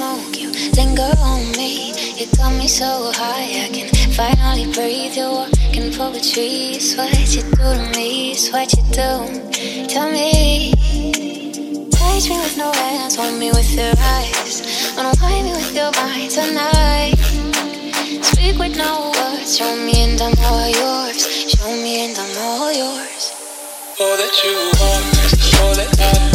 on me. You got me so high, I can finally breathe. You're walking poetry. It's what you do to me. It's what you do. Tell me. Touch me with no hands, hold me with your eyes. Unwind me with your mind tonight. Speak with no words, show me and I'm all yours. Show me and I'm all yours. All that you want, all that I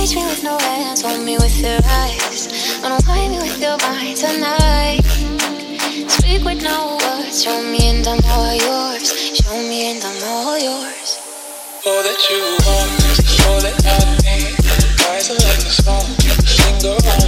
Engage me with no hands, hold me with your eyes. Unwind me with your mind tonight. Speak with no words, show me and I'm all yours. Show me and I'm all yours. All that you want, all that I need. Eyes are like the song, linger on.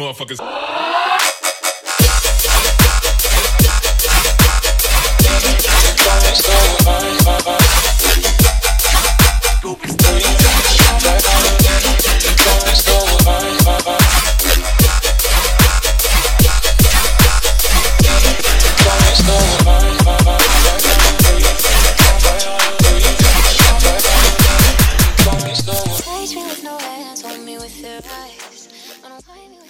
motherfuckers. Touch me with no hands, hold me with your eyes. Me with